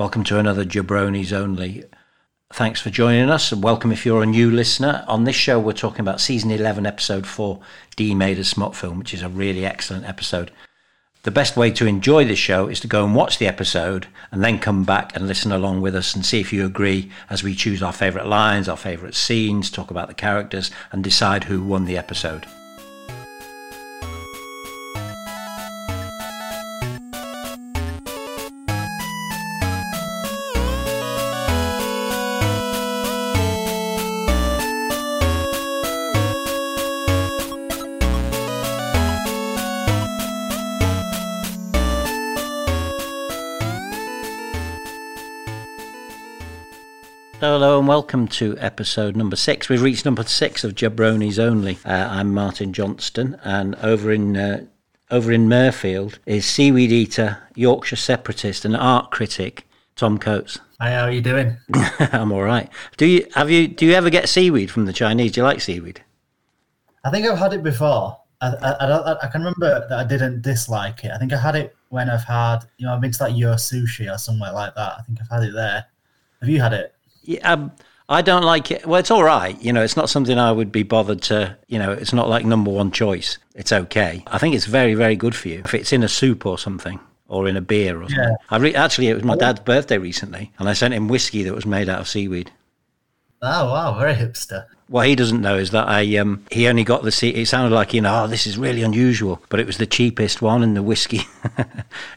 Welcome to another Jabronis Only. Thanks for joining us and welcome if you're a new listener. On this show, we're talking about season 11, episode 4, Dee Made a Smut Film, which is a really excellent episode. The best way to enjoy this show is to go and watch the episode and then come back and listen along with us and see if you agree as we choose our favourite lines, our favourite scenes, talk about the characters, and decide who won the episode. Welcome to episode number six. We've reached number six of Jabronis Only. Uh, I'm Martin Johnston, and over in uh, over in Mirfield is seaweed eater, Yorkshire separatist, and art critic Tom Coates. Hi, how are you doing? I'm all right. Do you have you do you ever get seaweed from the Chinese? Do you like seaweed? I think I've had it before. I, I, I, I can remember that I didn't dislike it. I think I had it when I've had, you know, I've been to like Yo Sushi or somewhere like that. I think I've had it there. Have you had it? Yeah, um, I don't like it. Well, it's all right. You know, it's not something I would be bothered to, you know, it's not like number one choice. It's okay. I think it's very, very good for you. If it's in a soup or something or in a beer or something. Yeah. I re- actually, it was my dad's birthday recently and I sent him whiskey that was made out of seaweed. Oh, wow, very hipster. What he doesn't know is that I um, he only got the seat. It sounded like you know, oh, this is really unusual, but it was the cheapest one in the whiskey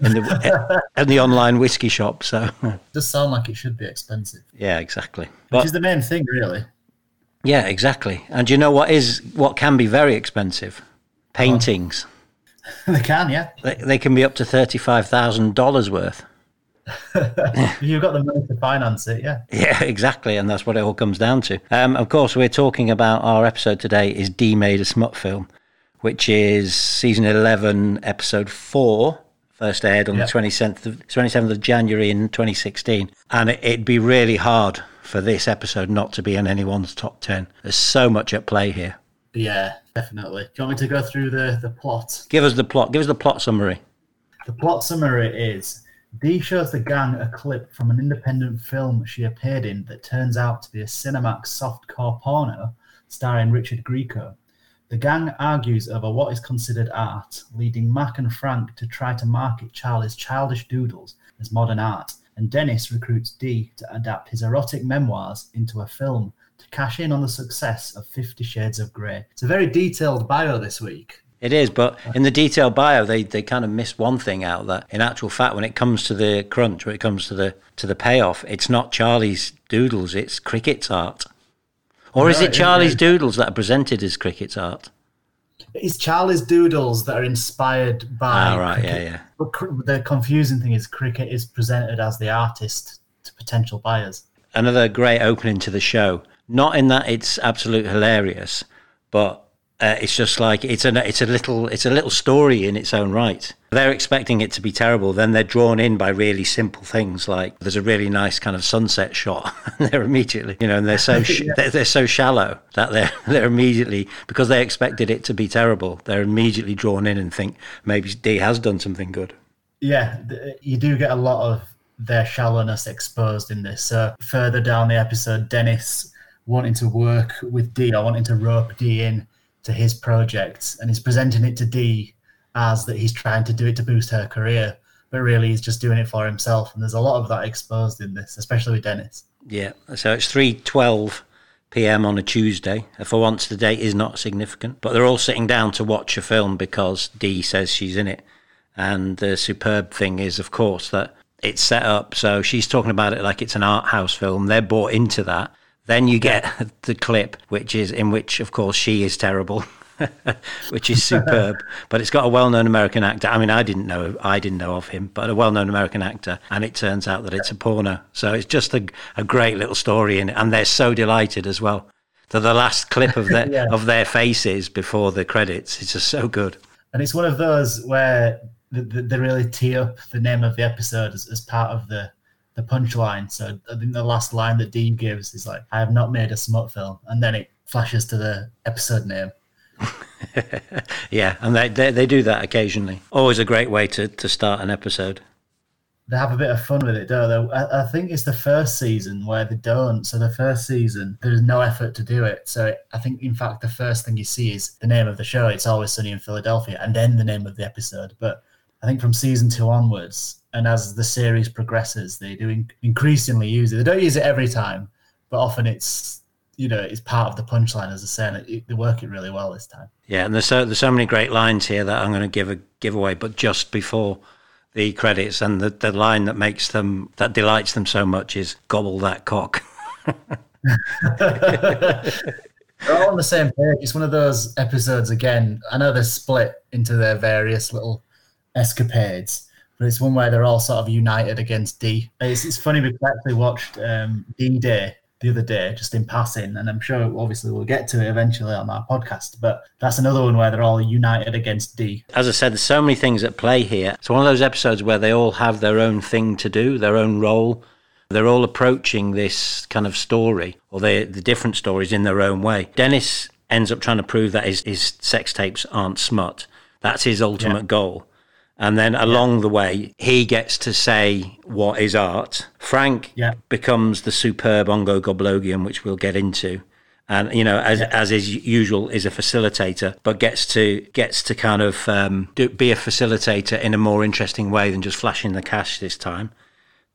in the in the online whiskey shop. So does sound like it should be expensive, yeah, exactly. which But is the main thing, really. yeah, exactly. And you know what is what can be very expensive? Paintings. they can, yeah. They, they can be up to thirty five thousand dollars worth. You've got the money to finance it, yeah. Yeah, exactly, and that's what it all comes down to. Um, of course, we're talking about our episode today is D made a smut film, which is season eleven, episode four. First aired on Yeah. the twenty seventh of, 27th of January in 2016, and it, it'd be really hard for this episode not to be in anyone's top 10. There's so much at play here. Yeah, definitely. Do you want me to go through the, the plot? Give us the plot. Give us the plot summary. The plot summary is Dee shows the gang a clip from an independent film she appeared in that turns out to be a Cinemax softcore porno starring Richard Grieco. The gang argues over what is considered art, leading Mac and Frank to try to market Charlie's childish doodles as modern art, and Dennis recruits Dee to adapt his erotic memoirs into a film to cash in on the success of Fifty Shades of Grey. It's a very detailed bio this week. It is, but in the detailed bio, they, they kind of miss one thing out that in actual fact, when it comes to the crunch, when it comes to the to the payoff, it's not Charlie's doodles, it's cricket's art. Or is No, it Charlie's yeah. doodles that are presented as cricket's art? It's Charlie's doodles that are inspired by. Ah, right, yeah, cricket. yeah. But cr- the confusing thing is, cricket is presented as the artist to potential buyers. Another great opening to the show. Not in that it's absolute hilarious, but uh, it's just like it's a it's a little it's a little story in its own right. They're expecting it to be terrible, then they're drawn in by really simple things like there's a really nice kind of sunset shot, and they're immediately you know, and they're so sh- they're, they're so shallow that they're they're immediately because they expected it to be terrible, they're immediately drawn in and think maybe Dee has done something good. Yeah, you do get a lot of their shallowness exposed in this. So further down the episode, Dennis wanting to work with Dee or wanting to rope Dee in to his project, and he's presenting it to Dee as that he's trying to do it to boost her career, but really he's just doing it for himself. And there's a lot of that exposed in this, especially with Dennis. Yeah, so it's three twelve p.m. on a Tuesday. Uh, for once, the date is not significant, but they're all sitting down to watch a film because Dee says she's in it. And the superb thing is, of course, that it's set up so she's talking about it like it's an art house film. They're bought into that. Then you get the clip, which is in which, of course, she is terrible. which is superb, but it's got a well-known American actor. I mean, I didn't know, I didn't know of him, but a well-known American actor, and it turns out that it's a porno. So it's just a, a great little story in it, and they're so delighted as well. So the last clip of their Yeah. of their faces before the credits is just so good. And it's one of those where th- th- they really tee up the name of the episode as, as part of the, the punchline. So I think the last line that Dean gives is like, I have not made a smut film. And then it flashes to the episode name. Yeah, and they, they they do that occasionally. Always a great way to, to start an episode. they have a bit of fun with it, don't they? I, I, think it's the first season where they don't. So the first season, there's no effort to do it. So I think, in fact, the first thing you see is the name of the show. It's always sunny in Philadelphia, and then the name of the episode. But I think from season two onwards, and as the series progresses, they do in- increasingly use it. They don't use it every time, but often it's you know it's part of the punchline as I say, and it, they work it really well this time. Yeah, and there's so there's so many great lines here that I'm going to give a giveaway, but just before the credits and the, the line that makes them that delights them so much is gobble that cock. They're all on the same page. It's one of those episodes again. I know they're split into their various little escapades, but it's one where they're all sort of united against Dee. It's, it's funny because I actually watched um, D Day the other day, just in passing, and I'm sure obviously we'll get to it eventually on our podcast. But that's another one where they're all united against Dee. As I said, there's so many things at play here. It's one of those episodes where they all have their own thing to do, their own role. They're all approaching this kind of story, or they, the different stories in their own way. Dennis ends up trying to prove that his, his sex tapes aren't smut. That's his ultimate yeah. goal. And then along yeah. the way, he gets to say what is art. Frank yeah. becomes the superb Ongo Gablogian, which we'll get into. And you know, as yeah. as is usual, is a facilitator, but gets to gets to kind of um, do, be a facilitator in a more interesting way than just flashing the cash this time.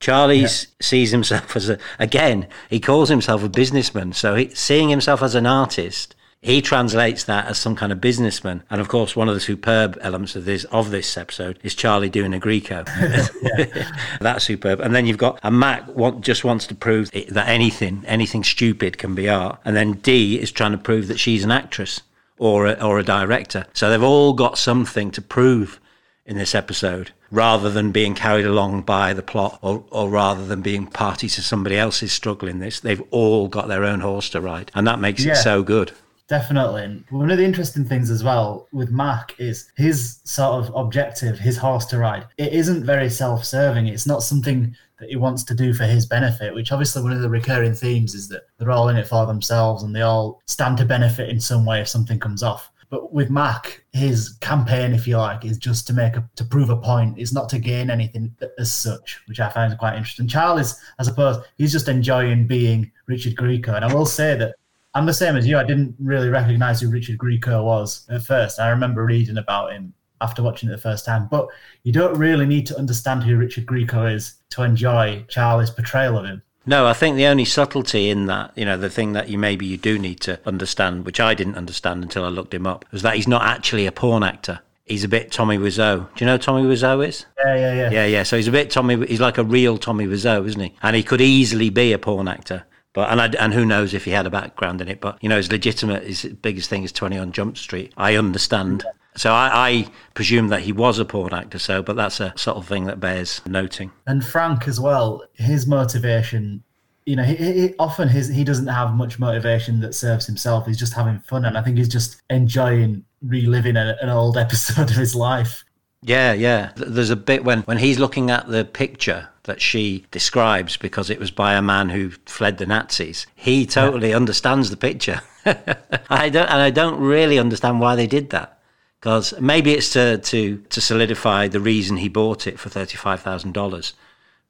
Charlie yeah. sees himself as a again. He calls himself a businessman, so he, seeing himself as an artist he translates that as some kind of businessman. And of course, one of the superb elements of this of this episode is Charlie doing a Grieco. That's superb. And then you've got a Mac want, just wants to prove that anything, anything stupid can be art. And then Dee is trying to prove that she's an actress or a, or a director. So they've all got something to prove in this episode rather than being carried along by the plot or, or rather than being party to somebody else's struggle in this. They've all got their own horse to ride. And that makes yeah. it so good. Definitely. One of the interesting things as well with Mac is his sort of objective, his horse to ride. It isn't very self serving. It's not something that he wants to do for his benefit, which obviously one of the recurring themes is that they're all in it for themselves and they all stand to benefit in some way if something comes off. But with Mac, his campaign, if you like, is just to make a, to prove a point. It's not to gain anything as such, which I find quite interesting. Charles, I suppose, he's just enjoying being Richard Grieco. And I will say that I'm the same as you. I didn't really recognize who Richard Grieco was at first. I remember reading about him after watching it the first time. But you don't really need to understand who Richard Grieco is to enjoy Charlie's portrayal of him. No, I think the only subtlety in that, you know, the thing that you maybe you do need to understand, which I didn't understand until I looked him up, was that he's not actually a porn actor. He's a bit Tommy Wiseau. Do you know Tommy Wiseau is? Yeah, yeah, yeah. Yeah, yeah. So he's a bit Tommy. He's like a real Tommy Wiseau, isn't he? And he could easily be a porn actor. But and I, and who knows if he had a background in it? But you know, as legitimate his biggest thing is Twenty-One Jump Street. I understand. So I, I, presume that he was a porn actor. So, but that's a sort of thing that bears noting. And Frank as well. His motivation you know, he, he, often his he doesn't have much motivation that serves himself. He's just having fun, and I think he's just enjoying reliving a, an old episode of his life. Yeah, yeah. There's a bit when when he's looking at the picture that she describes because it was by a man who fled the Nazis. He totally yeah. understands the picture. I don't, and I don't really understand why they did that. Because maybe it's to, to, to solidify the reason he bought it for $35,000.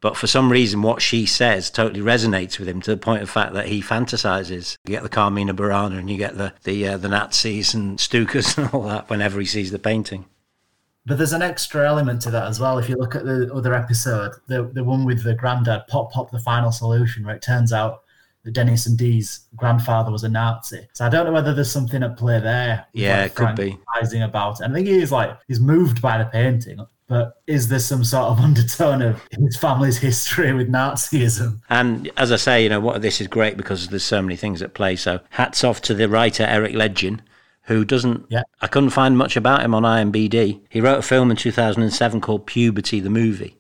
But for some reason, what she says totally resonates with him to the point of fact that he fantasizes. You get the Carmina Burana and you get the the, uh, the Nazis and Stukas and all that whenever he sees the painting. But there's an extra element to that as well. If you look at the other episode, the the one with the granddad, Pop Pop, the final solution, where it turns out that Dennis and Dee's grandfather was a Nazi. So I don't know whether there's something at play there. Yeah, like it could be. About it. And I think he's like he's moved by the painting, but is there some sort of undertone of his family's history with Nazism? And as I say, you know, what this is great because there's so many things at play. So hats off to the writer Eric Ledgen who doesn't. Yeah. I couldn't find much about him on IMBD. He wrote a film in 2007 called Puberty the Movie.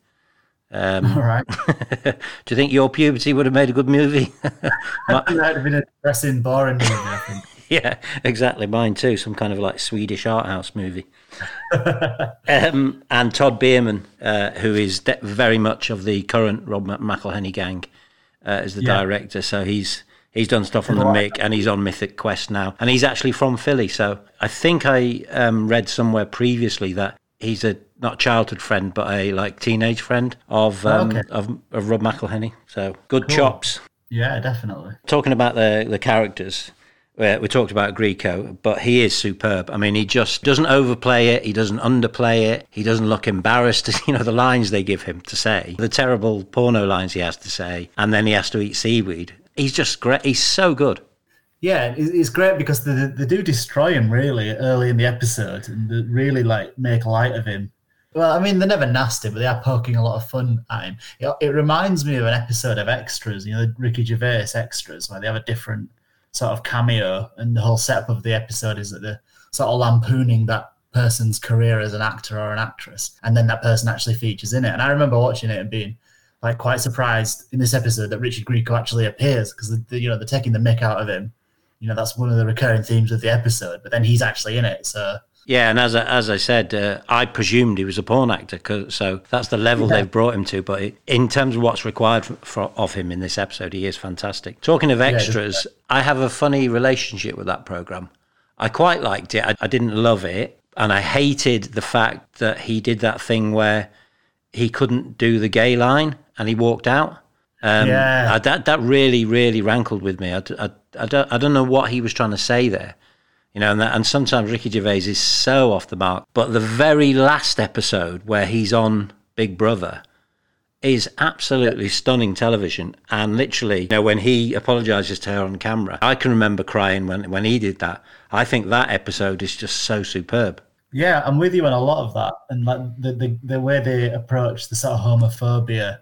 Um, All right. do you think your puberty would have made a good movie? that would have been a depressing, boring movie, I think. yeah, exactly. Mine too. Some kind of like Swedish art house movie. um, and Todd Biermann, uh, who is de- very much of the current Rob McElhenney gang, uh, is the yeah. director. So he's He's done stuff on the Mick and he's on Mythic Quest now. And he's actually from Philly. So I think I um, read somewhere previously that he's a not childhood friend, but a like teenage friend of um, okay. of, of Rob McElhenney. So good Cool. chops. Yeah, definitely. Talking about the the characters, uh, we talked about Grieco, but he is superb. I mean, he just doesn't overplay it. He doesn't underplay it. He doesn't look embarrassed. You know, the lines they give him to say, the terrible porno lines he has to say, and then he has to eat seaweed. He's just great. He's so good. Yeah, it- it's great because they, they do destroy him really early in the episode and really like make light of him. Well, I mean, they're never nasty, but they are poking a lot of fun at him. It, it reminds me of an episode of Extras, you know, the Ricky Gervais Extras, where they have a different sort of cameo, and the whole setup of the episode is that they're sort of lampooning that person's career as an actor or an actress, and then that person actually features in it. And I remember watching it and being like quite surprised in this episode that Richard Grieco actually appears because you know they're taking the mick out of him. You know that's one of the recurring themes of the episode, but then he's actually in it. So Yeah, and as I, as I said, uh, I presumed he was a porn actor, 'cause- so that's the level they've brought him to. But in terms of what's required for, for, of him in this episode, he is fantastic. Talking of extras, I have a funny relationship with that program. I quite liked it. I, I didn't love it, and I hated the fact that he did that thing where he couldn't do the gay line and he walked out. Um, Yeah. I- that that really really rankled with me. I, I, I don't I don't know what he was trying to say there. You know, and, that, and sometimes Ricky Gervais is so off the mark. But the very last episode where he's on Big Brother is absolutely stunning television. And literally, you know, when he apologizes to her on camera, I can remember crying when, when he did that. I think that episode is just so superb. yeah, I'm with you on a lot of that, and like the the, the way they approach the sort of homophobia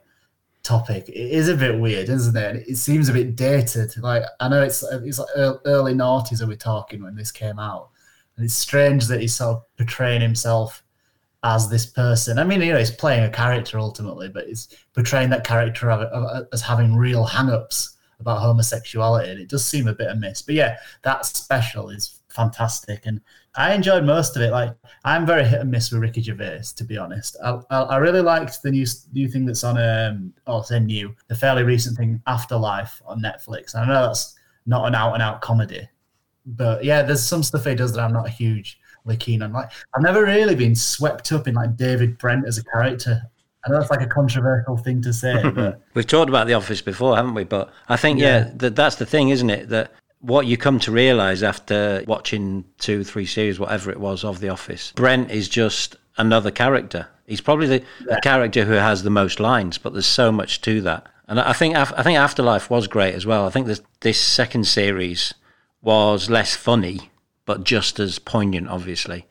topic it is a bit weird, isn't it? It seems a bit dated. Like I know it's it's like ear- early noughties are we talking when this came out, and it's strange that he's sort of portraying himself as this person. I mean, you know, he's playing a character ultimately, but he's portraying that character as having real hang-ups about homosexuality, and it does seem a bit amiss. But yeah, that special is fantastic, and I enjoyed most of it. Like I'm very hit and miss with Ricky Gervais, to be honest. I, I, I really liked the new new thing that's on um, oh, say new, the fairly recent thing, Afterlife on Netflix. And I know that's not an out and out comedy, but yeah, there's some stuff he does that I'm not hugely keen on. Like I've never really been swept up in like David Brent as a character. I know that's like a controversial thing to say, but We've talked about The Office before, haven't we? But I think, yeah, Yeah. that, that's the thing, isn't it? That what you come to realize after watching two, three series, whatever it was, of The Office, Brent is just another character. He's probably the, the character who has the most lines, but there's so much to that. And I think I think Afterlife was great as well. I think this this second series was less funny, but just as poignant, obviously.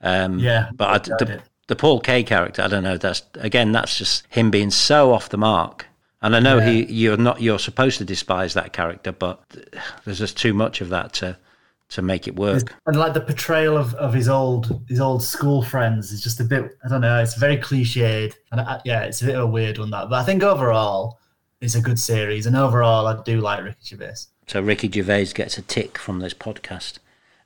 Um, yeah. but I, the, the Paul K character, I don't know. That's again, that's just him being so off the mark. And I know he, you're not, you're supposed to despise that character, but there's just too much of that to, to make it work. and like the portrayal of, of his old his old school friends is just a bit I don't know it's very cliched and I, yeah it's a bit of a weird one that but I think overall it's a good series and overall I do like Ricky Gervais So Ricky Gervais gets a tick from this podcast.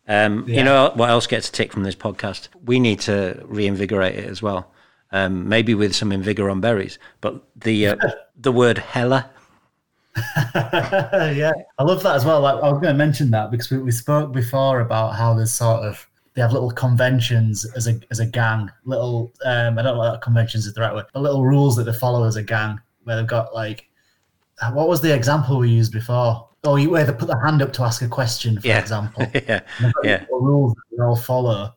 Um, Yeah. You know what else gets a tick from this podcast? We need to reinvigorate it as well. Um, maybe with some Invigorant berries, but the uh, the word hella. yeah I love that as well like I was going to mention that because we, we spoke before about how there's sort of they have little conventions as a as a gang little um I don't know what conventions is the right word but little rules that they follow as a gang where they've got like what was the example we used before oh you where they put the hand up to ask a question for Yeah. example yeah, Yeah. rules that they all follow.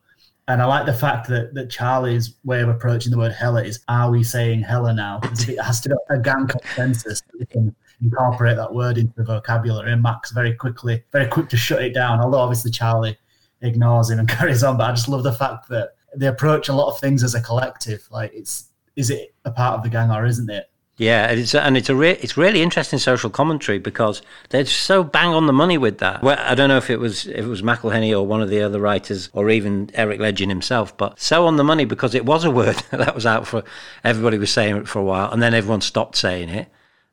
And I like the fact that, that Charlie's way of approaching the word hella is, are we saying hella now? It has to be a gang consensus. that they can incorporate that word into the vocabulary. And Max very quickly, very quick to shut it down. Although obviously Charlie ignores him and carries on. But I just love the fact that they approach a lot of things as a collective. Like it's, is it a part of the gang or isn't it? Yeah, and it's and it's a re- it's really interesting social commentary because they're so bang on the money with that. Well, I don't know if it was if it was McElhenney or one of the other writers or even Eric Legend himself, but so on the money because it was a word that was out for everybody was saying it for a while, and then everyone stopped saying it,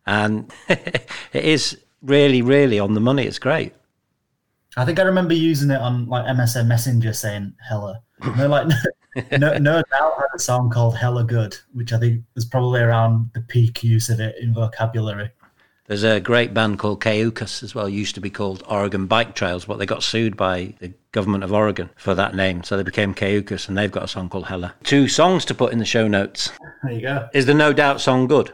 and it is really really on the money. It's great. I think I remember using it on like MSN Messenger saying hella. They're like, no, no doubt song called Hella Good, which I think was probably around the peak use of it in vocabulary. There's a great band called Cayucas as well, used to be called Oregon Bike Trails, but they got sued by the government of Oregon for that name. So they became Cayucas and they've got a song called Hella. Two songs to put in the show notes. There you go. Is the No Doubt song good?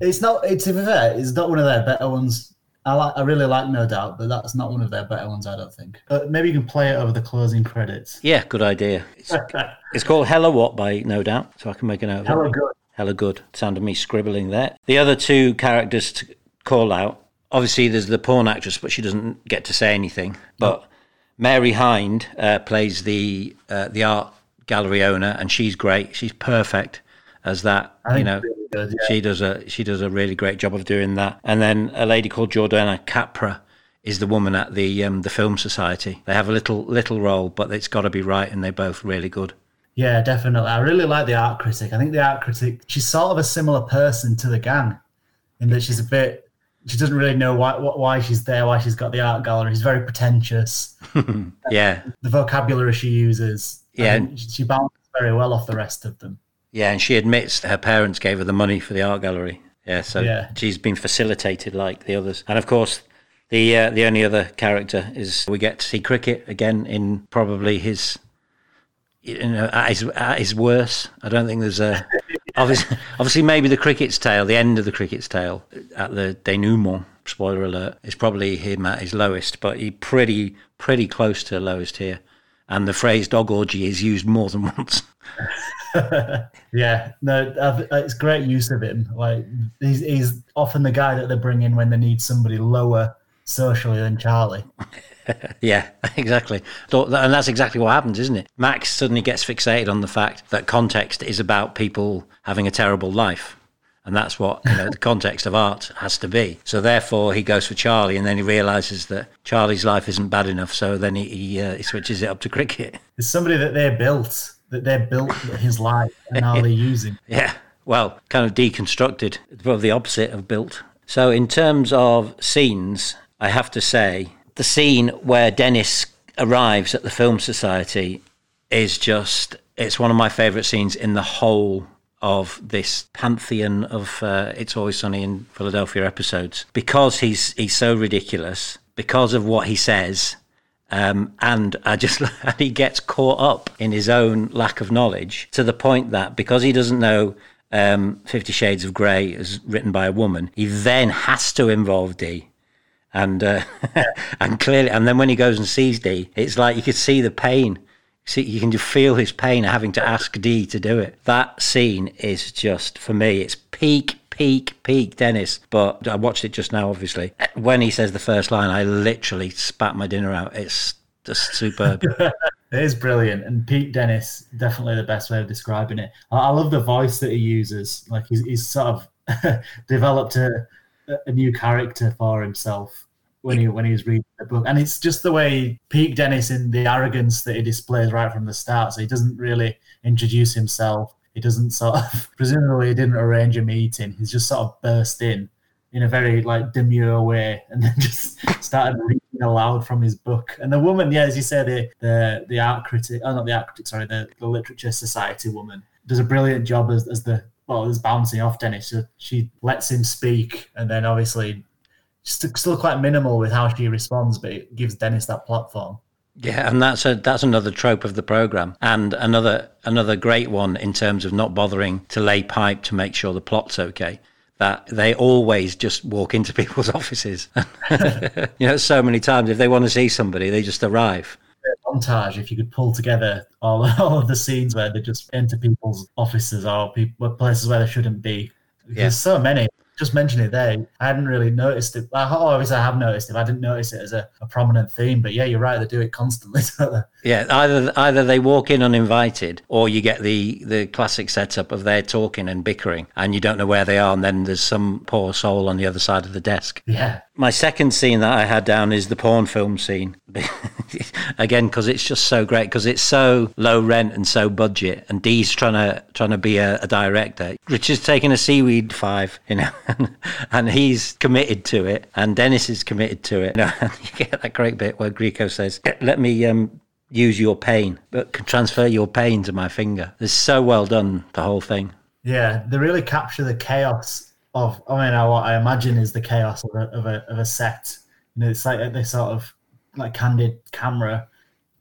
It's not. To be fair, it's not one of their better ones. I like. I really like No Doubt, but that's not one of their better ones. I don't think. But maybe you can play it over the closing credits. Yeah, good idea. It's, it's called Hella What by No Doubt, so I can make a note of it. Hella good. Hella good. Sound of me scribbling there. The other two characters to call out. Obviously, there's the porn actress, but she doesn't get to say anything. But Mary Hind uh, plays the uh, the art gallery owner, and she's great. She's perfect as that. I you know, really Yeah. she does a she does a really great job of doing that. And then a lady called Jordana Capra is the woman at the um, the film society. They have a little little role, but it's got to be right, and they're both really good. Yeah, definitely. I really like the art critic. I think the art critic, she's sort of a similar person to the gang in that she's a bit, she doesn't really know why why she's there, why she's got the art gallery. She's very pretentious. Yeah, The vocabulary she uses, Yeah. she bounces very well off the rest of them. Yeah, and she admits her parents gave her the money for the art gallery. Yeah, so Yeah. she's been facilitated like the others. And of course, the uh, the only other character is we get to see cricket again in probably his. You know, at his, at his worst. I don't think there's a obviously, obviously maybe the cricket's tale, the end of the cricket's tale at the denouement. Spoiler alert! is probably him at his lowest, but he pretty pretty close to lowest here. And the phrase "dog orgy" is used more than once. Yeah, no, I've- uh, it's great use of him. Like he's he's often the guy that they bring in when they need somebody lower socially than Charlie. Yeah, exactly. And that's exactly what happens, isn't it? Max suddenly gets fixated on the fact that context is about people having a terrible life. And that's what you know, the context of art has to be. So therefore, he goes for Charlie, and then he realizes that Charlie's life isn't bad enough. So then he he, uh, he switches it up to cricket. It's somebody that they built, that they built his life, and now they use him. Yeah, well, kind of deconstructed, well, the opposite of built. So, in terms of scenes, I have to say the scene where Dennis arrives at the Film Society is just, it's one of my favourite scenes in the whole of this pantheon of uh, It's Always Sunny in Philadelphia episodes because he's he's so ridiculous because of what he says um, and I just and he gets caught up in his own lack of knowledge to the point that because he doesn't know um, Fifty Shades of Grey is written by a woman, he then has to involve Dee And uh, and clearly, and then when he goes and sees Dee, it's like you could see the pain. See, you can just feel his pain having to ask Dee to do it. That scene is just for me. It's peak, peak, peak Dennis. But I watched it just now, obviously. When he says the first line, I literally spat my dinner out. It's just superb. It is brilliant, and Pete Dennis definitely the best way of describing it. I, I love the voice that he uses. Like he's, he's sort of developed a, a new character for himself when he when he was reading the book, and it's just the way Pete Dennis in the arrogance that he displays right from the start. So he doesn't really introduce himself. He doesn't sort of presumably he didn't arrange a meeting. He's just sort of burst in in a very like demure way, and then just started reading aloud from his book. And the woman, yeah, as you say, the the the art critic, oh not the art critic, sorry, the, the literature society woman does a brilliant job as, as the well as bouncing off Dennis. So she lets him speak, and then obviously still quite minimal with how she responds, but it gives Dennis that platform. Yeah, and that's a that's another trope of the program, and another another great one in terms of not bothering to lay pipe to make sure the plot's okay. That they always just walk into people's offices. you know, so many times if they want to see somebody, they just arrive. montage if you could pull together all, all of the scenes where they just enter people's offices or people places where they shouldn't be. Yeah. There's so many. Just mentioning it there. I hadn't really noticed it. Well, obviously, I have noticed it. I didn't notice it as a, a prominent theme, but yeah, you're right. They do it constantly. Yeah, either either they walk in uninvited, or you get the the classic setup of they're talking and bickering, and you don't know where they are, and then there's some poor soul on the other side of the desk. Yeah, My second scene that I had down is the porn film scene. Again, because it's just so great, because it's so low rent and so budget, and Dee's trying to trying to be a, a director. Richard's taking a seaweed five, you know, and he's committed to it, and Dennis is committed to it. You, know, you get that great bit where Grieco says, "Let me um, use your pain, but can transfer your pain to my finger." It's so well done, the whole thing. yeah. They really capture the chaos of I mean, I, what I imagine is the chaos of a, of a of a set. You know, it's like this sort of like candid camera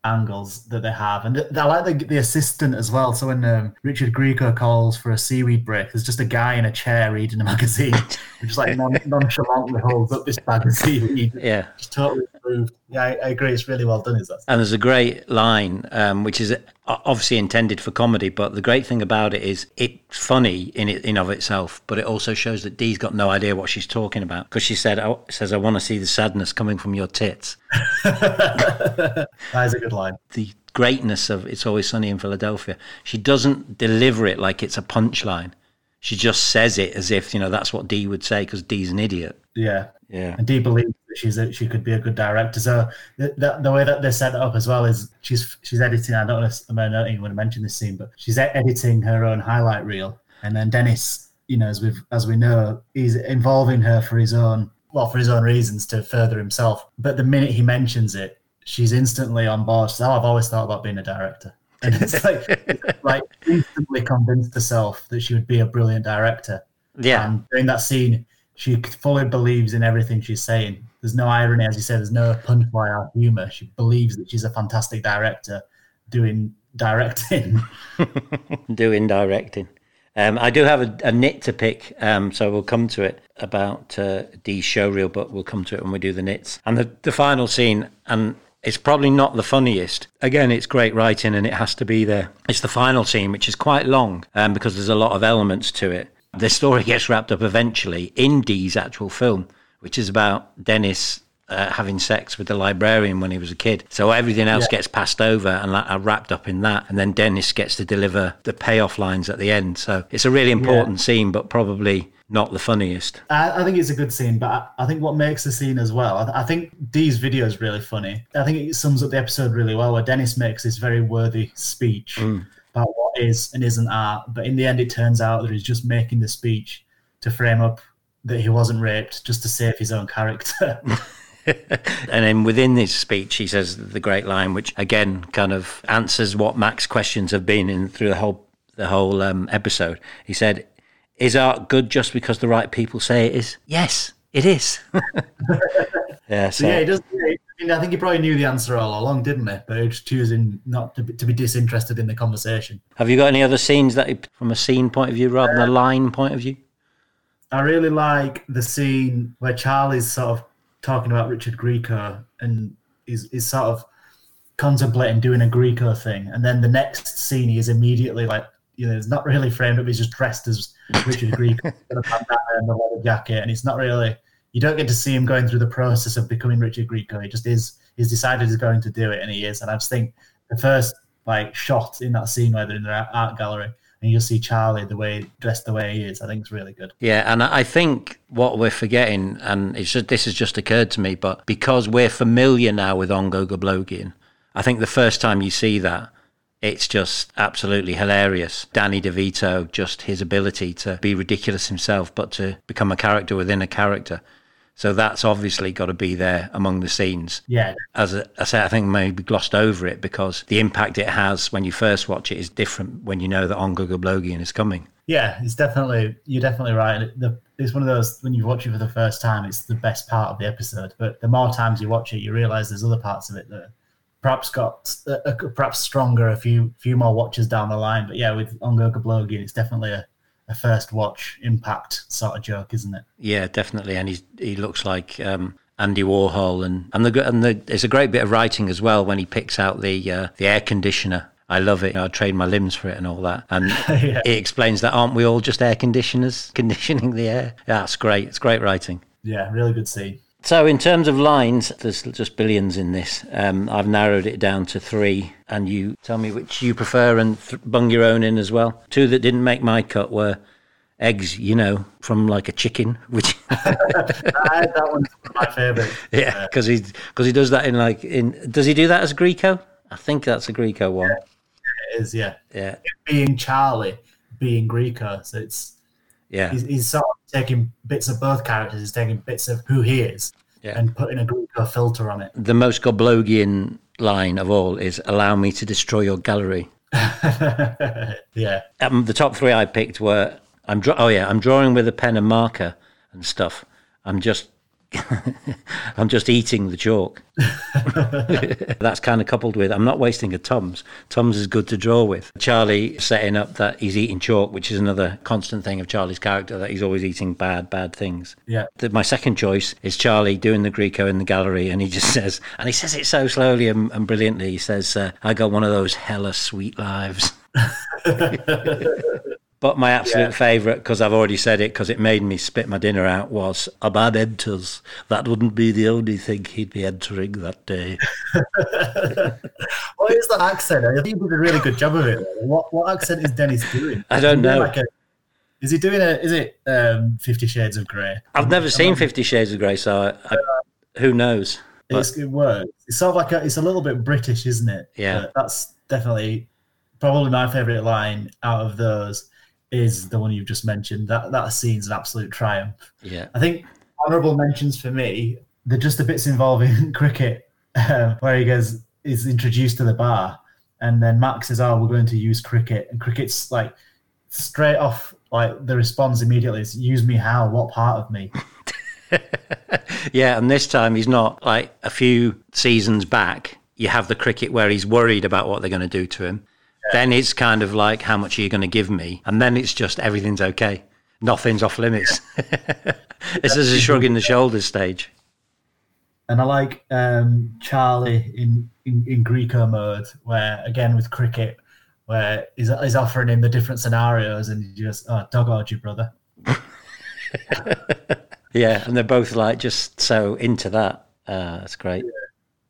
angles that they have, and I like the, the assistant as well. So when um, Richard Grieco calls for a seaweed break, there's just a guy in a chair reading a magazine, just like non- nonchalantly holds up this bag of seaweed. Yeah, just totally approved. Yeah, I, I, agree. It's really well done. Is that? And there's a great line, um, which is obviously intended for comedy, but the great thing about it is it's funny in it in of itself, but it also shows that Dee's got no idea what she's talking about because she said, oh, "says I want to see the sadness coming from your tits." that is a good line. The greatness of "It's Always Sunny in Philadelphia." She doesn't deliver it like it's a punchline. She just says it as if you know that's what Dee would say because Dee's an idiot. Yeah, yeah. And Dee believes that she's a, she could be a good director. So the, the, the way that they're set up as well is she's she's editing. I don't know if I don't even want to mention this scene, but she's editing her own highlight reel, and then Dennis, you know, as we as we know, he's involving her for his own well for his own reasons to further himself. But the minute he mentions it, she's instantly on board. So oh, I've always thought about being a director. And it's like, it's like instantly convinced herself that she would be a brilliant director. Yeah. And during that scene, she fully believes in everything she's saying. There's no irony, as you said. There's no punchline or humor. She believes that she's a fantastic director doing directing. doing directing. Um, I do have a, a nit to pick, um, so we'll come to it about uh, Dee's showreel, but we'll come to it when we do the nits. And the, the final scene, and it's probably not the funniest. Again, it's great writing and it has to be there. It's the final scene, which is quite long um, because there's a lot of elements to it. The story gets wrapped up eventually in Dee's actual film, which is about Dennis uh, having sex with the librarian when he was a kid. So everything else yeah. gets passed over and wrapped up in that. And then Dennis gets to deliver the payoff lines at the end. So it's a really important yeah. scene, but probably not the funniest. I, I, think it's a good scene, but I, I, think what makes the scene as well, I, I, think Dee's video is really funny. I think it sums up the episode really well, where Dennis makes this very worthy speech. Mm is and isn't art. But in the end, it turns out that he's just making the speech to frame up that he wasn't raped just to save his own character. and then within this speech, he says the great line, which again kind of answers what Mac's questions have been in through the whole the whole um, episode. He said, "Is art good just because the right people say it is?" Yes, it is. yeah, so, yeah, it does. I mean, I think he probably knew the answer all along, didn't he? But he was choosing not to be, to be disinterested in the conversation. Have you got any other scenes that, from a scene point of view rather than a uh, line point of view? I really like the scene where Charlie's sort of talking about Richard Grieco and he's, he's sort of contemplating doing a Grieco thing. And then the next scene, he is immediately like, you know, it's not really framed up. He's just dressed as Richard Grieco, got a bandana and a leather jacket. And it's not really, you don't get to see him going through the process of becoming Richard Grieco. He just is, he's decided he's going to do it and he is. And I just think the first like shot in that scene where they're in the art gallery and you'll see Charlie the way dressed the way he is. I think it's really good. Yeah, and I think what we're forgetting, and it's just, this has just occurred to me, but because we're familiar now with Ongo Gablogian, I think the first time you see that, it's just absolutely hilarious. Danny DeVito, just his ability to be ridiculous himself, but to become a character within a character. So that's obviously got to be there among the scenes. Yeah. As I say, I think maybe glossed over it because the impact it has when you first watch it is different when you know that Ongo Gablogian is coming. Yeah, it's definitely you're definitely right. It's one of those when you watch it for the first time, it's the best part of the episode. But the more times you watch it, you realise there's other parts of it that perhaps got uh, perhaps stronger a few few more watches down the line. But yeah, with Ongo Gablogian, it's definitely a a first watch impact sort of joke, isn't it? Yeah, definitely. And he he looks like um, Andy Warhol, and and the and the there's a great bit of writing as well when he picks out the uh, the air conditioner. I love it. I trade my limbs for it and all that. And yeah. it explains that aren't we all just air conditioners conditioning the air? Yeah, it's great. It's great writing. Yeah, really good scene. So, in terms of lines, there's just billions in this. Um, I've narrowed it down to three, and you tell me which you prefer and th- bung your own in as well. Two that didn't make my cut were eggs, you know, from like a chicken, which that one's my favorite. Yeah, because he because he does that in like in. Does he do that as Grieco? I think that's a Grieco one. Yeah, it is. Yeah. Yeah. Being Charlie, being Grieco, so it's yeah. He's, he's sort of taking bits of both characters. He's taking bits of who he is yeah. and putting a Grieco filter on it. The most Gablogian line of all is "Allow me to destroy your gallery." yeah. Um, the top three I picked were I'm oh yeah, I'm drawing with a pen and marker and stuff. I'm just I'm just eating the chalk. That's kind of coupled with I'm not wasting a Tums. Tums is good to draw with. Charlie setting up that he's eating chalk, which is another constant thing of Charlie's character that he's always eating bad, bad things. Yeah. The, my second choice is Charlie doing the Grieco in the gallery, and he just says, and he says it so slowly and, and brilliantly. He says, uh, "I got one of those hella sweet lives." But my absolute Yeah. favourite, because I've already said it, because it made me spit my dinner out, was a man enters. That wouldn't be the only thing he'd be entering that day. What is that accent? I think you did a really good job of it. What what accent is Dennis doing? I don't he know. like a- is he doing a? Is it um, Fifty Shades of Grey? I've never seen Fifty Shades of Grey, so I, I, who knows? But It's, it works. It's sort of like a, it's a little bit British, isn't it? Yeah. But that's definitely probably my favorite line out of those is the one you've just mentioned. That that scene's an absolute triumph. yeah, I think honourable mentions for me, they're just the bits involving cricket, uh, where he goes, is introduced to the bar, and then Max says, "Oh, we're going to use cricket," and cricket's like straight off, like the response immediately is, "Use me how? What part of me?" yeah. And this time he's not like a few seasons back. You have the cricket where he's worried about what they're going to do to him. Then it's kind of like, how much are you going to give me? And then it's just everything's okay. Nothing's off limits. this is a shrug in the shoulders stage. And I like um, Charlie in, in in Grieco mode, where again with cricket, where he's, he's offering him the different scenarios, and he just, "Oh, dog orgy, brother." Yeah, and they're both like just so into that. Uh, that's great.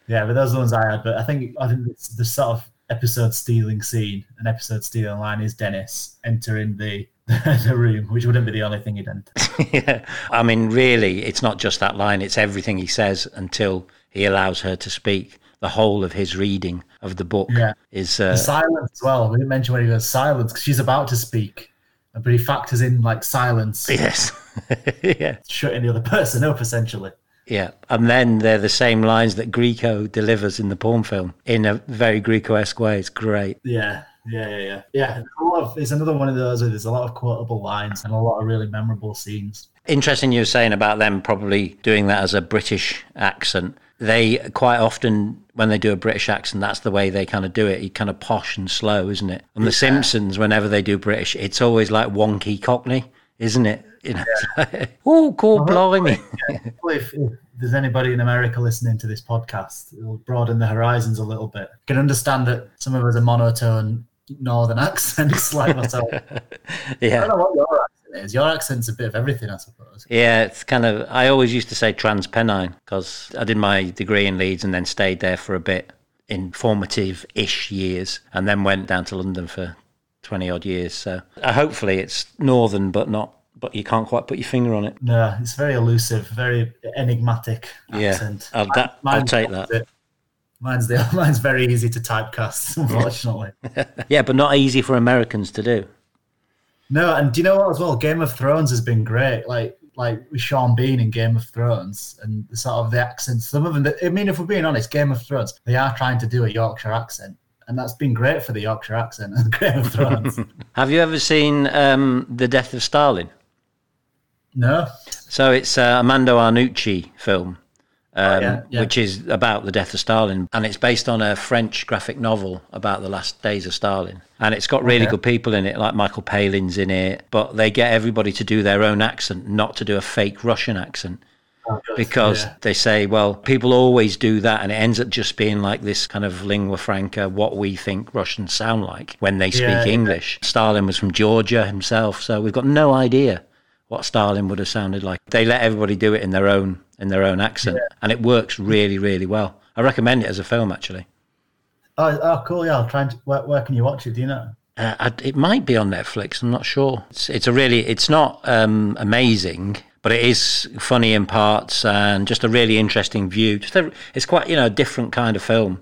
Yeah, but those are the ones I had. But I think I think it's the sort of episode stealing scene, an episode stealing line is Dennis entering the the room, which wouldn't be the only thing he'd enter. yeah. I mean, really, it's not just that line, it's everything he says until he allows her to speak. The whole of his reading of the book Yeah. is. The Uh, silence as well. We didn't mention when he goes silence because she's about to speak, but he factors in like silence, yes. yeah. shutting the other person up essentially. Yeah. And then they're the same lines that Grieco delivers in the porn film in a very Grieco esque way. It's great. Yeah, yeah, yeah, yeah. Yeah, a lot of, it's another one of those where there's a lot of quotable lines and a lot of really memorable scenes. Interesting you were saying about them probably doing that as a British accent. They quite often, when they do a British accent, that's the way they kind of do it. You kind of posh and slow, isn't it? On The Simpsons, whenever they do British, it's always like wonky Cockney, isn't it? You know, oh, cool, blimey. Hopefully if, if there's anybody in America listening to this podcast, it'll broaden the horizons a little bit. can understand that some of us are monotone northern accents like myself. Yeah. I don't know what your accent is. Your accent's a bit of everything, I suppose. Yeah, it's kind of. I always used to say trans Pennine because I did my degree in Leeds and then stayed there for a bit in formative ish years and then went down to London for 20 odd years. So uh, hopefully it's northern, but not, but you can't quite put your finger on it. No, it's very elusive, very enigmatic Yeah, accent. I'll, that, I'll take that. Mine's the mine's very easy to typecast, unfortunately. Yeah, but not easy for Americans to do. No, and do you know what as well? Game of Thrones has been great. Like like with Sean Bean in Game of Thrones and the sort of the accents. Some of them. I mean, if we're being honest, Game of Thrones they are trying to do a Yorkshire accent, and that's been great for the Yorkshire accent in Game of Thrones. Have you ever seen um, The Death of Stalin? No, So it's uh, Armando Iannucci film, um, yeah, yeah. which is about the death of Stalin, and it's based on a French graphic novel about the last days of Stalin. And it's got really Okay. good people in it, like Michael Palin's in it, but they get everybody to do their own accent, not to do a fake Russian accent. Because Yeah. they say, well, people always do that, and it ends up just being like this kind of lingua franca, what we think Russians sound like when they speak. English. Stalin was from Georgia himself, so we've got no idea what Stalin would have sounded like. They let everybody do it in their own in their own accent, and it works really, really well. I recommend it as a film, actually. Oh, oh, cool. Yeah, I'll try and where, where can you watch it? Do you know? Uh, I, it might be on Netflix. I'm not sure. It's, it's a really. It's not um, amazing, but it is funny in parts and just a really interesting view. Just a, it's quite you know a different kind of film.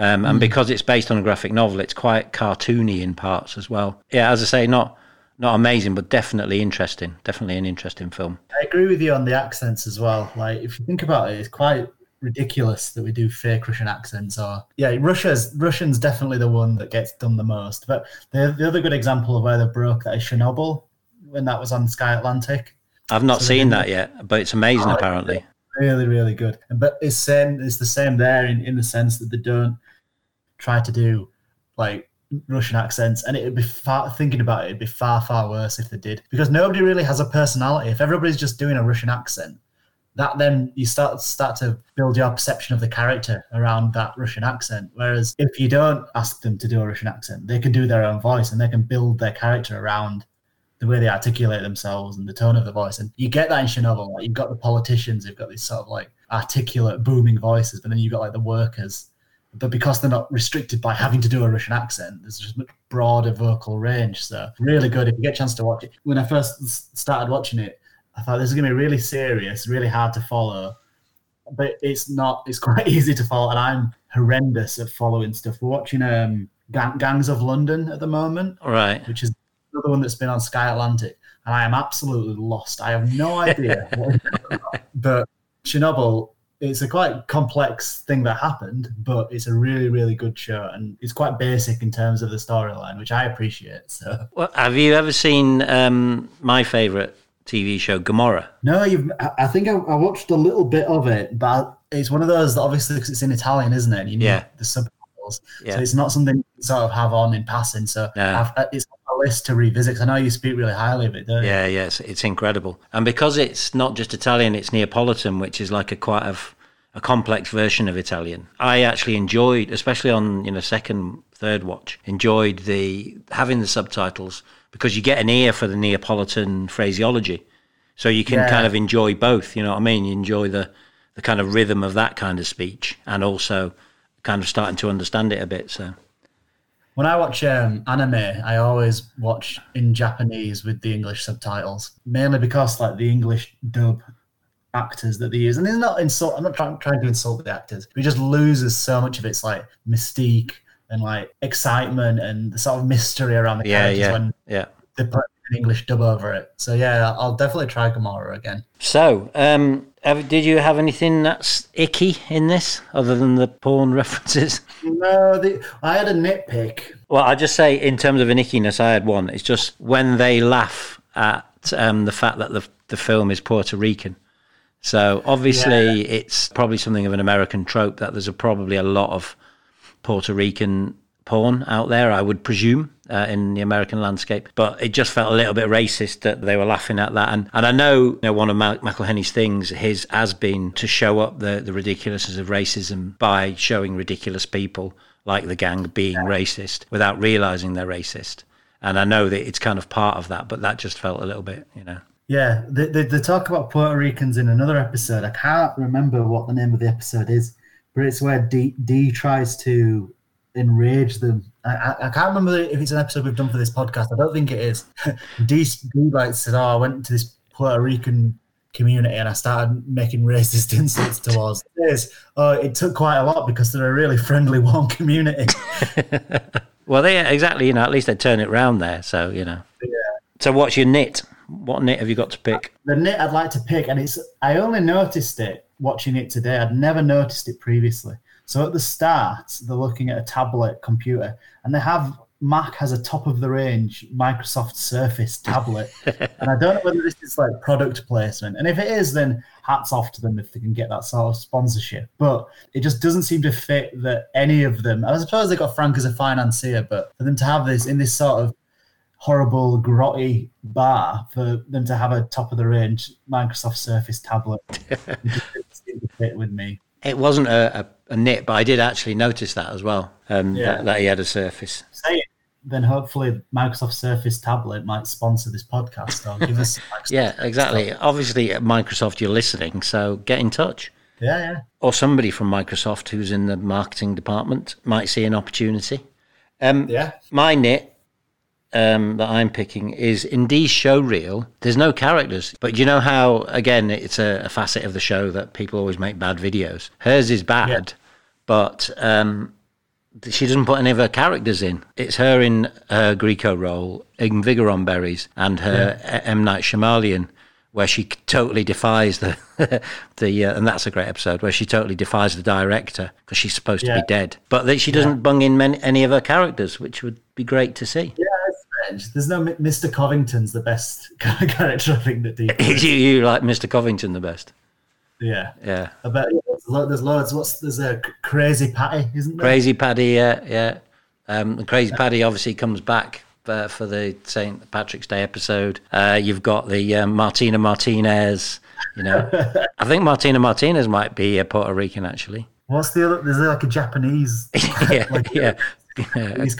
Um, and because it's based on a graphic novel, it's quite cartoony in parts as well. Yeah, as I say, not not amazing, but definitely interesting. Definitely an interesting film. I agree with you on the accents as well. Like, if you think about it, it's quite ridiculous that we do fake Russian accents. Or yeah, Russia's Russian's definitely the one that gets done the most. But the the other good example of where they broke that is Chernobyl. when that was on Sky Atlantic. I've not So seen that yet, but it's amazing Oh, apparently. Really, really good. But it's same. It's the same there in, in the sense that they don't try to do like Russian accents, and it'd be far. Thinking about it, it'd be far, far worse if they did, because nobody really has a personality. If everybody's just doing a Russian accent, that then you start start to build your perception of the character around that Russian accent. Whereas if you don't ask them to do a Russian accent, they can do their own voice and they can build their character around the way they articulate themselves and the tone of the voice. And you get that in Chernobyl. Like you've got the politicians, you've got these sort of like articulate, booming voices, but then you've got like the workers. But because they're not restricted by having to do a Russian accent, there's just much broader vocal range. So really good if you get a chance to watch it. When I first started watching it, I thought this is gonna be really serious, really hard to follow. But it's not. It's quite easy to follow, and I'm horrendous at following stuff. We're watching um, Gang- Gangs of London at the moment right. which is another one that's been on Sky Atlantic, and I am absolutely lost. I have no idea. what but Chernobyl, it's a quite complex thing that happened, but it's a really, really good show, and it's quite basic in terms of the storyline, which I appreciate. So, Well, have you ever seen um, my favourite TV show, Gomorrah? no, you've. I think I, I watched a little bit of it, but it's one of those that obviously because it's in Italian, isn't it? And you need Yeah. the subtitles. Yeah. So it's not something you sort of have on in passing. So No. I've, uh, it's list to revisit. 'cause I know you speak really highly of it, don't you? Yeah, yes, it's incredible. And because it's not just Italian, it's Neapolitan, which is like a quite a, a complex version of Italian. I actually enjoyed, especially on you know second, third watch, enjoyed the having the subtitles because you get an ear for the Neapolitan phraseology, so you can Yeah. kind of enjoy both. You know what I mean? You enjoy the the kind of rhythm of that kind of speech, and also kind of starting to understand it a bit. So When I watch um, anime, I always watch in Japanese with the English subtitles, mainly because like the English dub actors that they use, and it's not insult. I'm not trying, trying to insult the actors, but it just loses so much of its like mystique and like excitement and the sort of mystery around the yeah, characters yeah, when yeah. An English dub over it. So yeah, I'll definitely try Gomorrah again. So, um, have, did you have anything that's icky in this other than the porn references? No, the, I had a nitpick. Well, I just say in terms of an ickiness, I had one. It's just when they laugh at um, the fact that the the film is Puerto Rican. So obviously, it's probably something of an American trope that there's a, probably a lot of Puerto Rican porn out there, I would presume, uh, in the American landscape. But it just felt a little bit racist that they were laughing at that. And and I know, you know one of Mal- McElhenney's things, his has been to show up the, the ridiculousness of racism by showing ridiculous people like the gang being racist without realizing they're racist. And I know that it's kind of part of that, but that just felt a little bit, you know. Yeah, they, they, they talk about Puerto Ricans in another episode. I can't remember what the name of the episode is, but it's where Dee, Dee tries to enrage them. I, I, I can't remember if it's an episode we've done for this podcast. I don't think it is. Dee, Dee like said, "Oh, I went to this Puerto Rican community and I started making racist insults towards this." Oh, it took quite a lot because they're a really friendly, warm community. Well, they exactly, you know, at least they turn it round there. So, you know. Yeah. So, what's your knit? What knit have you got to pick? the knit I'd like to pick, and it's I only noticed it watching it today. I'd never noticed it previously. So at the start, they're looking at a tablet computer, and they have Mac has a top of the range Microsoft Surface tablet, and I don't know whether this is like product placement. And if it is, then hats off to them if they can get that sort of sponsorship. But it just doesn't seem to fit that any of them. I suppose they got Frank as a financier, but for them to have this in this sort of horrible grotty bar for them to have a top of the range Microsoft Surface tablet. it fit with me. It wasn't a, a, a knit, but I did actually notice that as well. Um, Yeah. that, that he had a surface. Say it, then hopefully Microsoft Surface tablet might sponsor this podcast or give us Yeah, exactly. Obviously, at Microsoft, you're listening, so get in touch. Yeah, yeah. Or somebody from Microsoft who's in the marketing department might see an opportunity. Um, Yeah. My knit um, that I'm picking is in Dee's show reel. There's no characters, but you know how again it's a, a facet of the show that people always make bad videos. Hers is bad, Yeah. but um, she doesn't put any of her characters in. It's her in her Grieco role, in Vigoron Berries, and her M Night Shyamalan. Where she totally defies the the uh, and that's a great episode where she totally defies the director because she's supposed to be dead, but that she doesn't bung in many, any of her characters, which would be great to see. Yeah, strange. There's no Mr. Covington's the best character I think that you, you like Mr. Covington the best. Yeah, Yeah. I bet there's, loads. What's there's a crazy Paddy, isn't there? Crazy Paddy, yeah, yeah. Um, the Crazy Paddy obviously comes back uh, for the St. Patrick's Day episode. Uh, you've got the um, Martina Martinez. You know, I think Martina Martinez might be a Puerto Rican actually. What's the other? There's like a Japanese. yeah, like, yeah. yeah. Japanese.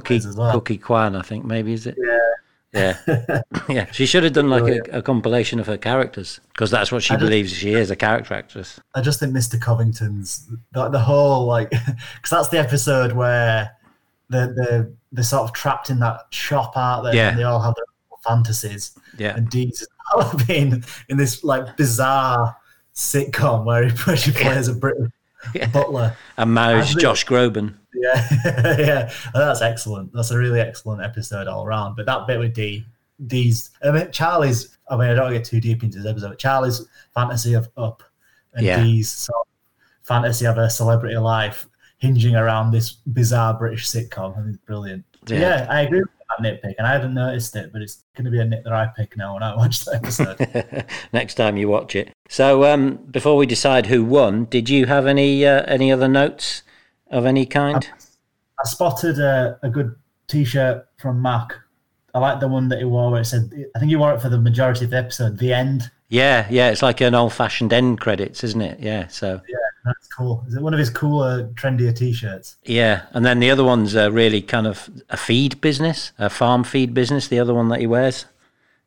Cookie, as well. Cookie Kwan, I think maybe is it? Yeah. Yeah, yeah. She should have done like Brilliant. a, a compilation of her characters because that's what she I just- believes she is—a character actress. I just think Mr. Covington's the, the whole like because that's the episode where the the they're sort of trapped in that shop, aren't they? Yeah. And they all have their fantasies. Yeah, And Dee's being in this like bizarre sitcom where, he, where she plays a British Yeah. butler. and marries Josh Groban. Yeah, yeah, that's excellent. That's a really excellent episode all around. But that bit with Dee, Dee's, I mean, Charlie's. I mean, I don't get too deep into this episode. But Charlie's fantasy of Up and Yeah. Dee's sort of fantasy of a celebrity life hinging around this bizarre British sitcom. I think it's brilliant. Yeah. yeah. I agree with that nitpick, and I hadn't noticed it, but it's going to be a nit that I pick now when I watch the episode. Next time you watch it. So, um, before we decide who won, did you have any uh, any other notes of any kind? I spotted a, a good T-shirt from Mac. I like the one that he wore where it said, I think he wore it for the majority of the episode, the end. Yeah, yeah. It's like an old-fashioned end credits, isn't it? Yeah. So, Yeah, that's cool. Is it one of his cooler, trendier T-shirts? yeah. And then the other one's uh, really kind of a feed business, a farm feed business. The other one that he wears.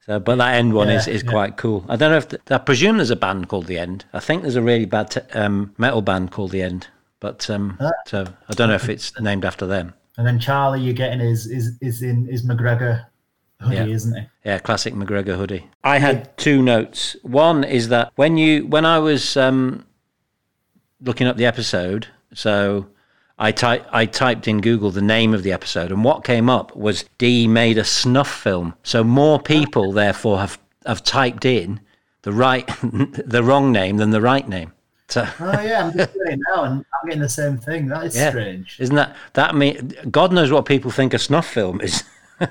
So, but that end one is, Yeah, is yeah. quite cool. I don't know if I presume there's a band called The End. I think there's a really bad t- um, metal band called The End, but um, Ah. so I don't know if it's named after them. And then Charlie, you're getting is is is in his McGregor hoodie, Yeah. isn't he? Yeah, classic McGregor hoodie. I had two notes. One is that when you when I was um, looking up the episode, so I type I typed in Google the name of the episode, and what came up was Dee made a snuff film. So more people, therefore, have have typed in the right the wrong name than the right name. So Oh yeah, I'm just doing it now, and I'm getting the same thing. That is Yeah. strange. isn't that that mean God knows what people think a snuff film is.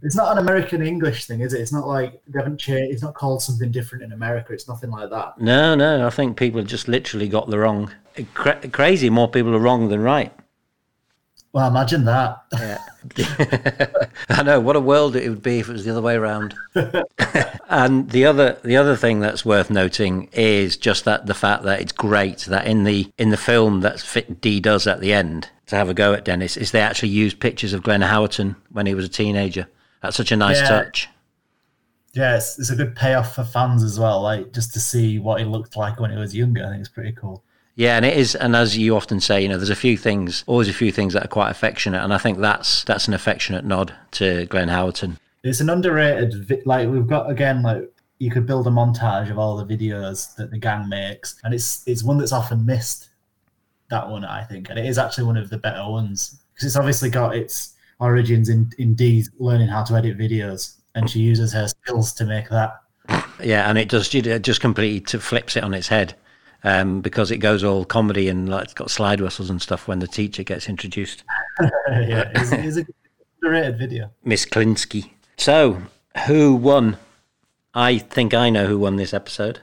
It's not an American English thing, is it? It's not like they haven't changed. It's not called something different in America. It's nothing like that. No, no, I think people just literally got the wrong. Cra- crazy, more people are wrong than right. Well, imagine that. I know what a world it would be if it was the other way around. and the other, the other thing that's worth noting is just that the fact that it's great that in the in the film that Fit Dee does at the end to have a go at Dennis is they actually used pictures of Glenn Howerton when he was a teenager. That's such a nice Yeah. touch. Yeah, it's, it's a good payoff for fans as well. Like just to see what he looked like when he was younger. I think it's pretty cool. Yeah, and it is, and as you often say, you know, there's a few things, always a few things that are quite affectionate, and I think that's that's an affectionate nod to Glenn Howerton. It's an underrated. Like we've got again, like you could build a montage of all the videos that the gang makes, and it's it's one that's often missed. That one, I think, and it is actually one of the better ones because it's obviously got its origins in in Dee's learning how to edit videos, and she uses her skills to make that. Yeah, and it just it just completely flips it on its head um, because it goes all comedy and like it's got slide whistles and stuff when the teacher gets introduced, yeah, it's, it's a underrated video. Miss Klinsky. So, who won? I think I know who won this episode.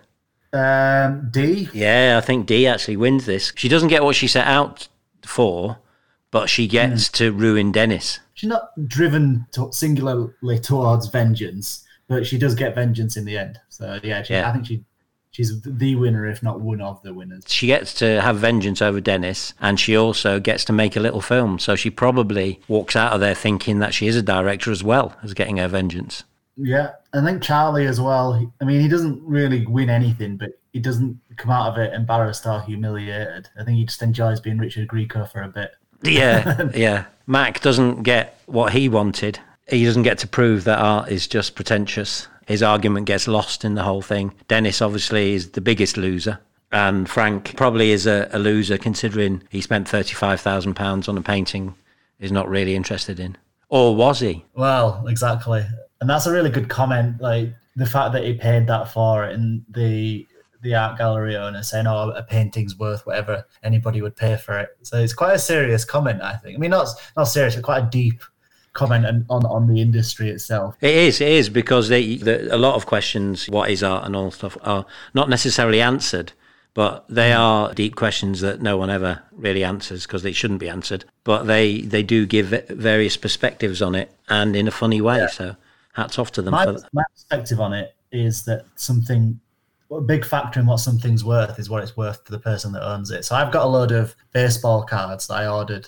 Um, Dee. Yeah, I think Dee actually wins this. She doesn't get what she set out for, but she gets to ruin Dennis. She's not driven to, singularly towards vengeance, but she does get vengeance in the end. So yeah, she, Yeah. I think she she's the winner, if not one of the winners. She gets to have vengeance over Dennis, and she also gets to make a little film. So she probably walks out of there thinking that she is a director as well as getting her vengeance. Yeah, I think Charlie as well. I mean, he doesn't really win anything, but he doesn't come out of it embarrassed or humiliated. I think he just enjoys being Richard Grieco for a bit. Yeah, yeah. Mac doesn't get what he wanted. He doesn't get to prove that art is just pretentious. His argument gets lost in the whole thing. Dennis obviously is the biggest loser. And Frank probably is a, a loser considering he spent £35,000 on a painting he's not really interested in. Or was he? Well, exactly, and that's a really good comment. Like the fact that he paid that for it, and the the art gallery owner saying, "Oh, a painting's worth whatever anybody would pay for it." So it's quite a serious comment, I think. I mean, not not serious, but quite a deep comment on, on, on the industry itself. It is, it is because they, the, a lot of questions, what is art and all stuff, are not necessarily answered, but they Mm. are deep questions that no one ever really answers because they shouldn't be answered. But they they do give various perspectives on it and in a funny way. So hats off to them My, for that. my perspective on it is that something, a big factor in what something's worth is what it's worth to the person that owns it. So I've got a load of baseball cards that I ordered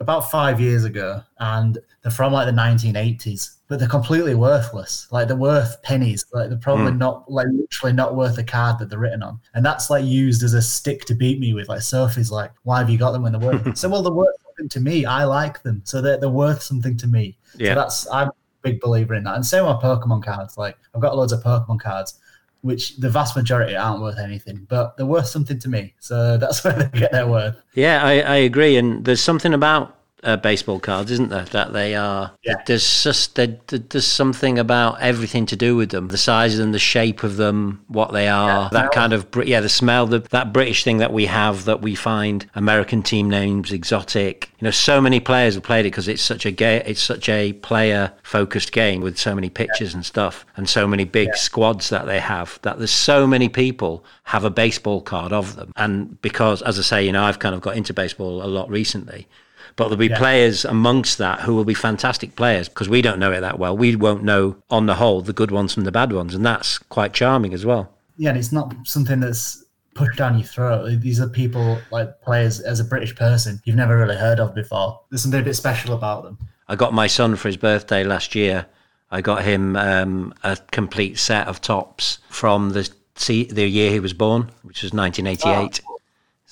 about five years ago, and they're from like the 1980s, but they're completely worthless. Like they're worth pennies. Like they're probably hmm. not, like literally not worth a card that they're written on. And that's like used as a stick to beat me with. Like Sophie's like, why have you got them when they're worth? so well, they're worth something to me. I like them, so they're they're worth something to me. Yeah. So that's I'm a big believer in that. And same with Pokemon cards. Like I've got loads of Pokemon cards. Which the vast majority aren't worth anything, but they're worth something to me. So that's where they get their worth. Yeah, I, I agree. And there's something about uh, baseball cards, isn't there? That they are. Yeah. There's just there, there's something about everything to do with them, the size of them, the shape of them, what they are. that kind of yeah, the smell, the, that British thing that we have that we find American team names exotic. You know, so many players have played it because it's such a ga- it's such a player focused game with so many pictures and stuff, and so many big squads that they have. That there's so many people have a baseball card of them, and because as I say, you know, I've kind of got into baseball a lot recently. But there'll be players amongst that who will be fantastic players because we don't know it that well. We won't know, on the whole, the good ones from the bad ones. And that's quite charming as well. Yeah, and it's not something that's pushed down your throat. These are people like players as a British person you've never really heard of before. There's something a bit special about them. I got my son for his birthday last year. I got him um, a complete set of Topps from the the year he was born, which was 1988.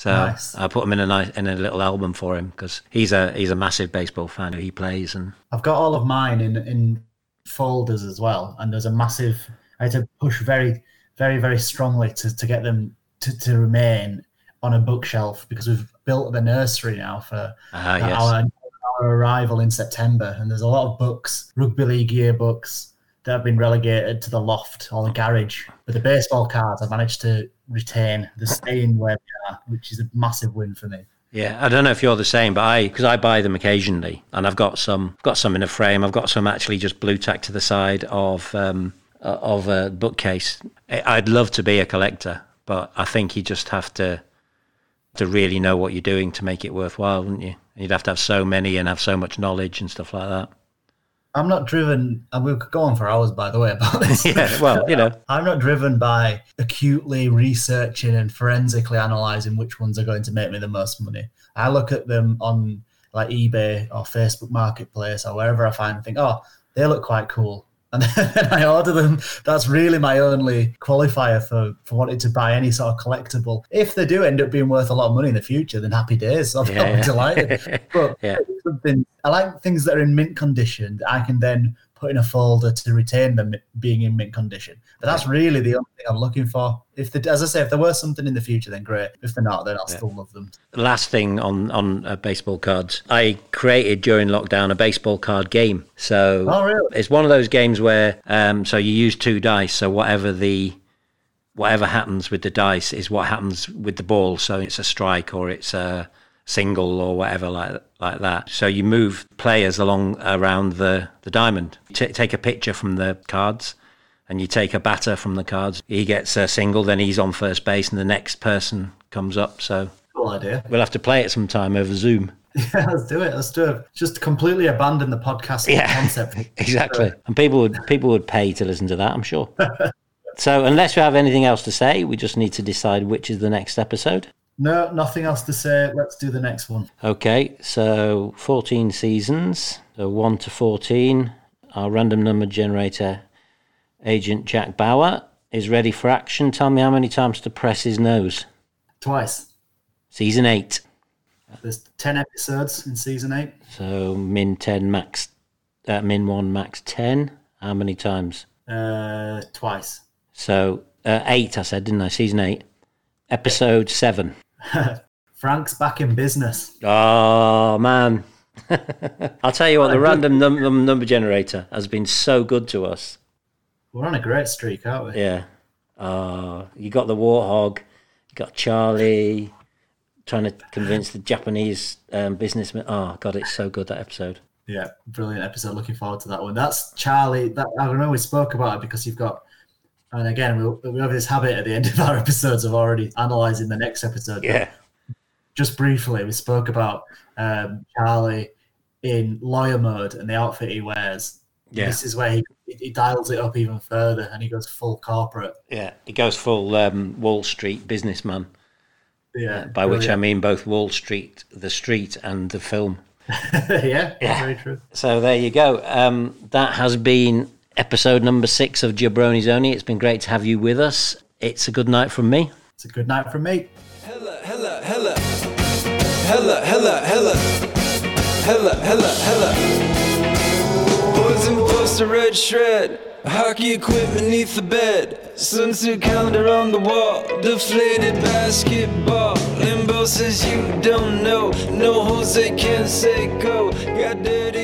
So Nice. I put them in a nice in a little album for him because he's a he's a massive baseball fan. Who he plays and I've got all of mine in in folders as well, and there's a massive. I had to push very, very, very strongly to, to get them to, to remain on a bookshelf because we've built the nursery now for ah yes, our, our arrival in September, and there's a lot of books, rugby league yearbooks that have been relegated to the loft or the garage. But the baseball cards, I managed to retain. They're staying where they are, which is a massive win for me. Yeah, I don't know if you're the same, but I because I buy them occasionally, and I've got some got some in a frame. I've got some actually just Blu Tack to the side of um, uh, of a bookcase. I'd love to be a collector, but I think you just have to to really know what you're doing to make it worthwhile, wouldn't you? You'd have to have so many and have so much knowledge and stuff like that. I'm not driven, and we could go on for hours, by the way, about this. Yeah, well, you know, I'm not driven by acutely researching and forensically analyzing which ones are going to make me the most money. I look at them on like eBay or Facebook Marketplace or wherever I find and think, oh, they look quite cool. And then I order them. That's really my only qualifier for, for wanting to buy any sort of collectible. If they do end up being worth a lot of money in the future, then happy days. I'll Yeah, be yeah. delighted. But Yeah. something I like things that are in mint condition that I can then put in a folder to retain them being in mint condition. But that's really the only thing I'm looking for. If the, as I say, if there were something in the future, then great. If they're not, then I'll still love them. last thing on on uh, baseball cards, I created during lockdown a baseball card game. So Oh, really? it's one of those games where um, so you use two dice. So whatever the whatever happens with the dice is what happens with the ball. So it's a strike or it's a single or whatever like like that. So you move players along around the the diamond. T- take a picture from the cards. And you take a batter from the cards. He gets a single, then he's on first base, and the next person comes up. So Cool idea. We'll have to play it sometime over Zoom. Yeah, let's do it. Let's do it. Just completely abandon the podcast Yeah. concept. Exactly. And people would people would pay to listen to that, I'm sure. so unless you have anything else to say, we just need to decide which is the next episode. No, nothing else to say. Let's do the next one. Okay, so 14 seasons, so 1 to 14. Our random number generator agent Jack Bauer is ready for action. Tell me how many times to press his nose. Twice. Season 8. There's 10 episodes in season 8. So min 10 max uh, min 1 max 10. How many times? Uh, twice. So uh, eight, I said, didn't I? Season eight, episode seven. Frank's back in business. Oh man, I'll tell you what, the random num- num- number generator has been so good to us. We're on a great streak, aren't we? Yeah. Uh, you got the warthog, you got Charlie trying to convince the Japanese um, businessman. Oh god, it's so good that episode. Yeah, brilliant episode. Looking forward to that one. That's Charlie. That I remember we spoke about it because you've got, and again we, we have this habit at the end of our episodes of already analysing the next episode. Yeah. Just briefly, we spoke about um, Charlie in lawyer mode and the outfit he wears. Yeah. This is where he, he dials it up even further and he goes full corporate. Yeah. He goes full um, Wall Street businessman, Yeah. by which I mean both Wall Street, the street, and the film. yeah, Yeah. very true. So there you go. Um, that has been episode number six of Jabroni's Only. It's been great to have you with us. It's a good night from me. It's a good night from me. Hella, hella, hella. Hella, hella, hella. Hella, hella, hella. Boys in poster red shred. Hockey equipment beneath the bed. Swimsuit calendar on the wall. Deflated basketball. Limbo says you don't know. No Jose can't say go. Goddamn.